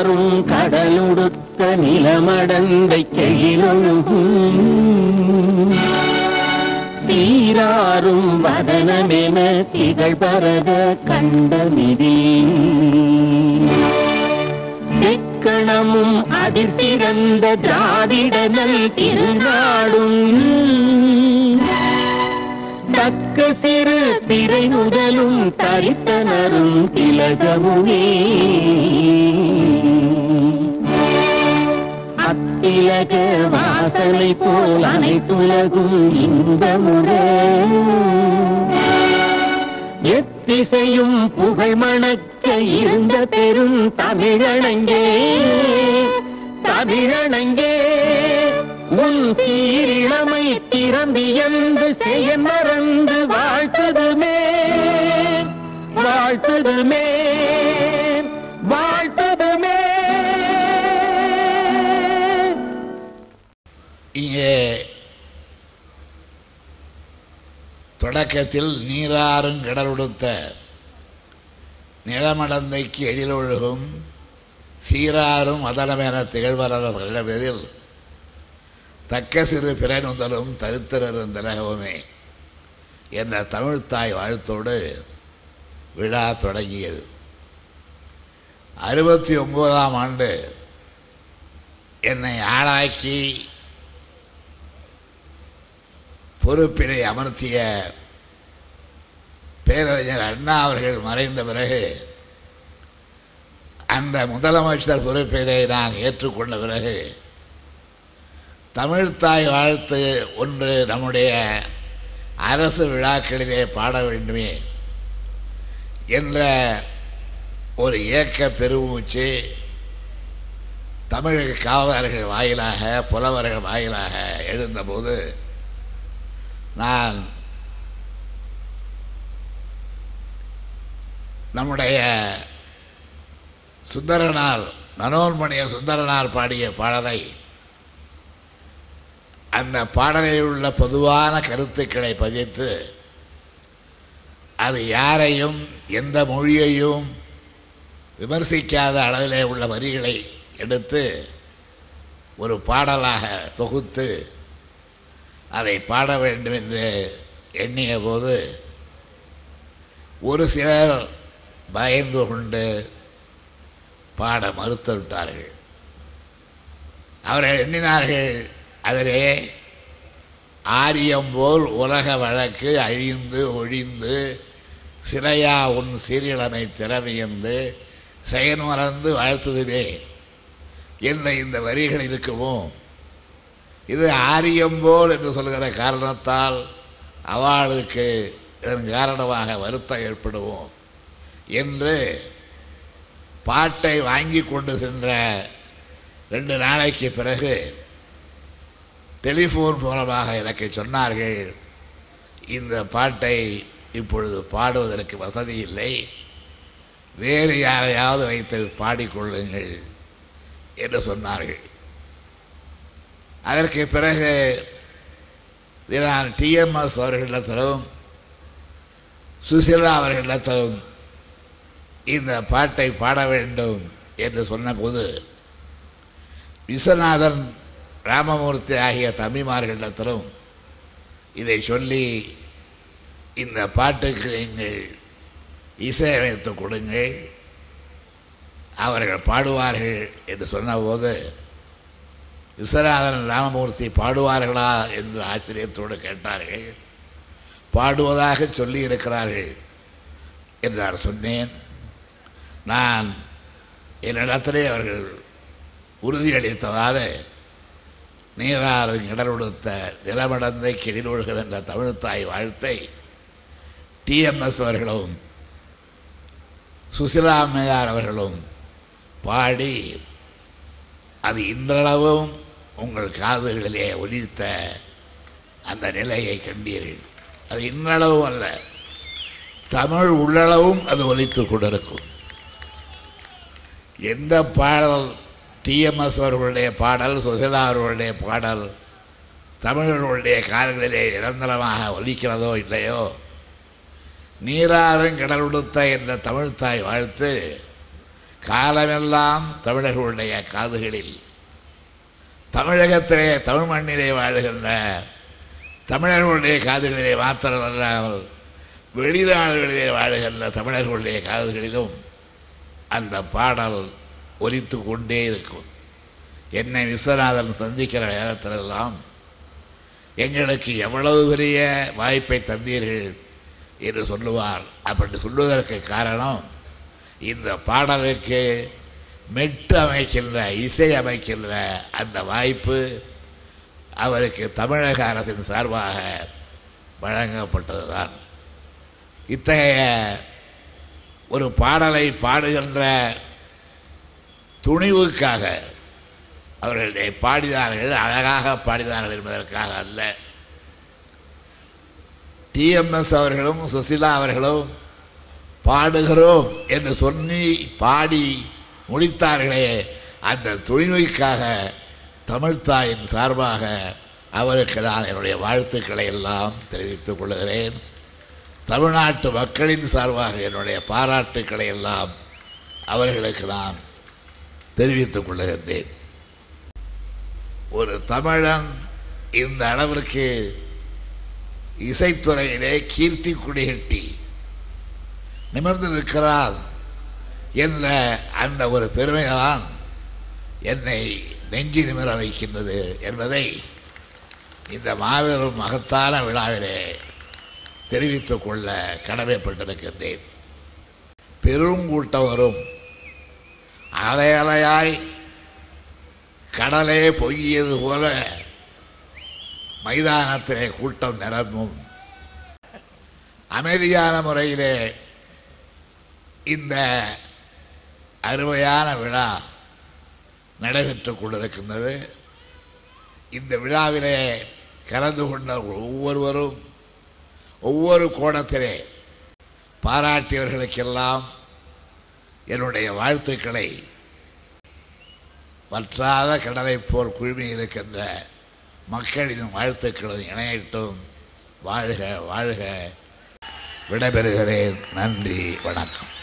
ஆறும் கடலுடுத்த நிலமடந்தை கையிலொழுகும். சீராறும் வதனமென திகழ்பரத கண்டமிதி. எக்கணமும் அதிர் சிறந்த திராவிடனல் திருநாடும். தக்க சிறு திரை முதலும் தரித்தனரும் திலகமுமே. அத்திலக வாசனை போல் அனைத்துலகும் இந்த முறை எத்திசையும் புகழ் மணக்க இருந்த பெரும் தமிழனங்கே. தமிழனங்கே. உன் தீரிழமை திறந்து என்று செய்ய மறந்து வாழ்த்ததுமே? வாழ்த்ததுமே வாழ்த்ததுமே. இங்கே தொடக்கத்தில் நீராறும் கடலுடுத்த நிலமடந்தைக்கு எழிலொழுகும் சீராரும் அதனமென திகழ்வரவர்களிடமெதில் தக்க சிறு பிறனுதலும் தருத்திரரும் திலகவுமே என்ற தமிழ்த்தாய் வாழ்த்தோடு விழா தொடங்கியது. அறுபத்தி ஒம்போதாம் ஆண்டு என்னை ஆளாக்கி பொறுப்பினை அமர்த்திய பேரறிஞர் அண்ணா அவர்கள் மறைந்த பிறகு அந்த முதலமைச்சர் பொறுப்பினை நான் ஏற்றுக்கொண்ட பிறகு தமிழ்த்தாய் வாழ்த்து ஒன்று நம்முடைய அரசு விழாக்களிலே பாட வேண்டுமே என்ற ஒரு இயக்க பெருமூச்சு தமிழக காவலர்கள் வாயிலாக புலவர்கள் வாயிலாக எழுந்தபோது நான் நம்முடைய சுந்தரனார் மனோன்மணிய சுந்தரனார் பாடிய பாடலை அந்த பாடலில் உள்ள பொதுவான கருத்துக்களை பதித்து அது யாரையும் எந்த மொழியையும் விமர்சிக்காத அளவிலே உள்ள வரிகளை எடுத்து ஒரு பாடலாக தொகுத்து அதை பாட வேண்டும் என்று எண்ணிய போது ஒரு சிலர் பயந்து கொண்டு பாட மறுத்து விட்டார்கள் அவர்கள் எண்ணினார்கள் அதிலே ஆரியம் போல் உலக வழக்கு அழிந்து ஒழிந்து சிறையா உன் சீரியலமை திறமையந்து செயன்மறந்து வாழ்த்துதுவே. என்ன இந்த வரிகள் இருக்குமோ? இது ஆரியம் போல் என்று சொல்கிற காரணத்தால் அவளுக்கு இதன் காரணமாக வருத்தம் ஏற்படுவோம் என்று பாட்டை வாங்கி கொண்டு சென்ற ரெண்டு நாளைக்கு பிறகு டெலிஃபோன் மூலமாக எனக்கு சொன்னார்கள் இந்த பாட்டை இப்பொழுது பாடுவதற்கு வசதி இல்லை. வேறு யாரையாவது வைத்து பாடிக்கொள்ளுங்கள் என்று சொன்னார்கள். அதற்கு பிறகு நான் டிஎம்எஸ் அவர்களிடத்திலும் சுசிலா அவர்களிடத்திலும் இந்த பாட்டை பாட வேண்டும் என்று சொன்னபோது விஸ்வநாதன் ராமமூர்த்தி ஆகிய தம்பிமார்களிடத்திலும் இதை சொல்லி இந்த பாட்டுக்கு நீங்கள் இசையமைத்து கொடுங்கள். அவர்கள் பாடுவார்கள் என்று சொன்னபோது விஸ்வநாதன் ராமமூர்த்தி பாடுவார்களா என்று ஆச்சரியத்தோடு கேட்டார்கள். பாடுவதாக சொல்லி இருக்கிறார்கள் என்றார் சொன்னேன். நான் என்னிடத்திலே அவர்கள் உறுதியளித்தவாறு நீராறு இடருடுத்த நிலமடந்தை கிடிலொழுகம் என்ற தமிழ்த்தாய் வாழ்த்தை டிஎம்எஸ் அவர்களும் சுசிலாமையார் அவர்களும் பாடி அது இன்றளவும் உங்கள் காதுகளிலே ஒலித்த அந்த நிலையை கண்டீர்கள். அது இன்றளவும் அல்ல தமிழ் உள்ளளவும் அது ஒலித்து கொண்டிருக்கும். எந்த பாடல் டிஎம்எஸ் அவர்களுடைய பாடல் சுசிலா அவர்களுடைய பாடல் தமிழர்களுடைய கால்களிலே நிரந்தரமாக ஒலிக்கிறதோ இல்லையோ? நீராறும் கடலுடுத்த என்ற தமிழ்த்தாய் வாழ்த்து காலமெல்லாம் தமிழர்களுடைய காதுகளில். தமிழகத்திலே தமிழ் மண்ணிலே வாழுகின்ற தமிழர்களுடைய காதுகளிலே மாத்திரமல்லாமல் வெளிநாடுகளிலே வாழுகின்ற தமிழர்களுடைய காதுகளிலும் அந்த பாடல் ஒலித்து கொண்டே இருக்கும். என்னை விஸ்வநாதன் சந்திக்கிற நேரத்திலெல்லாம் எங்களுக்கு எவ்வளவு பெரிய வாய்ப்பை தந்தீர்கள் என்று சொல்லுவார். அப்படி சொல்லுவதற்கு காரணம் இந்த பாடலுக்கு மெட்டு அமைக்கின்ற இசை அமைக்கின்ற அந்த வாய்ப்பு அவருக்கு தமிழக அரசின் சார்பாக வழங்கப்பட்டதுதான். இத்தகைய ஒரு பாடலை பாடுகின்ற துணிவுக்காக. அவர்கள் பாடினார்கள் அழகாக பாடினார்கள் என்பதற்காக அல்ல. டிஎம்எஸ் அவர்களும் சுசிலா அவர்களும் பாடுகிறோம் என்று சொல்லி பாடி முடித்தார்களே அந்த துணிவுக்காக தமிழ்தாயின் சார்பாக அவருக்கு நான் என்னுடைய வாழ்த்துக்களை எல்லாம் தெரிவித்துக் கொள்கிறேன். தமிழ்நாட்டு மக்களின் சார்பாக என்னுடைய பாராட்டுக்களை எல்லாம் அவர்களுக்கு நான் தெரிவித்துக் கொள்ளுகின்றேன் ஒரு தமிழன் இந்த அளவிற்கு இசைத்துறையிலே கீர்த்தி குடிகட்டி நிமிர்ந்திருக்கிறார் என்ற அந்த ஒரு பெருமைதான் என்னை நெஞ்சி நிமிர வைக்கின்றது என்பதை இந்த மாபெரும் மகத்தான விழாவிலே தெரிவித்துக் கொள்ள கடமைப்பட்டிருக்கின்றேன். பெருங்கூட்டம் வரும் அலை அலையாய் கடலே பொய்யது போல மைதானத்திலே கூட்டம் நிரம்பும். அமைதியான முறையிலே இந்த அருமையான விழா நடைபெற்றுக் கொண்டிருக்கின்றது. இந்த விழாவிலே கலந்து கொண்ட ஒவ்வொருவரும் ஒவ்வொரு கோணத்திலே பாராட்டியவர்களுக்கெல்லாம் என்னுடைய வாழ்த்துக்களை வற்றாத கடலைப் போல் குழுமி இருக்கின்ற மக்களின் வாழ்த்துக்களும் இணையட்டும். வாழ்க வாழ்க. விடைபெறுகிறேன். நன்றி வணக்கம்.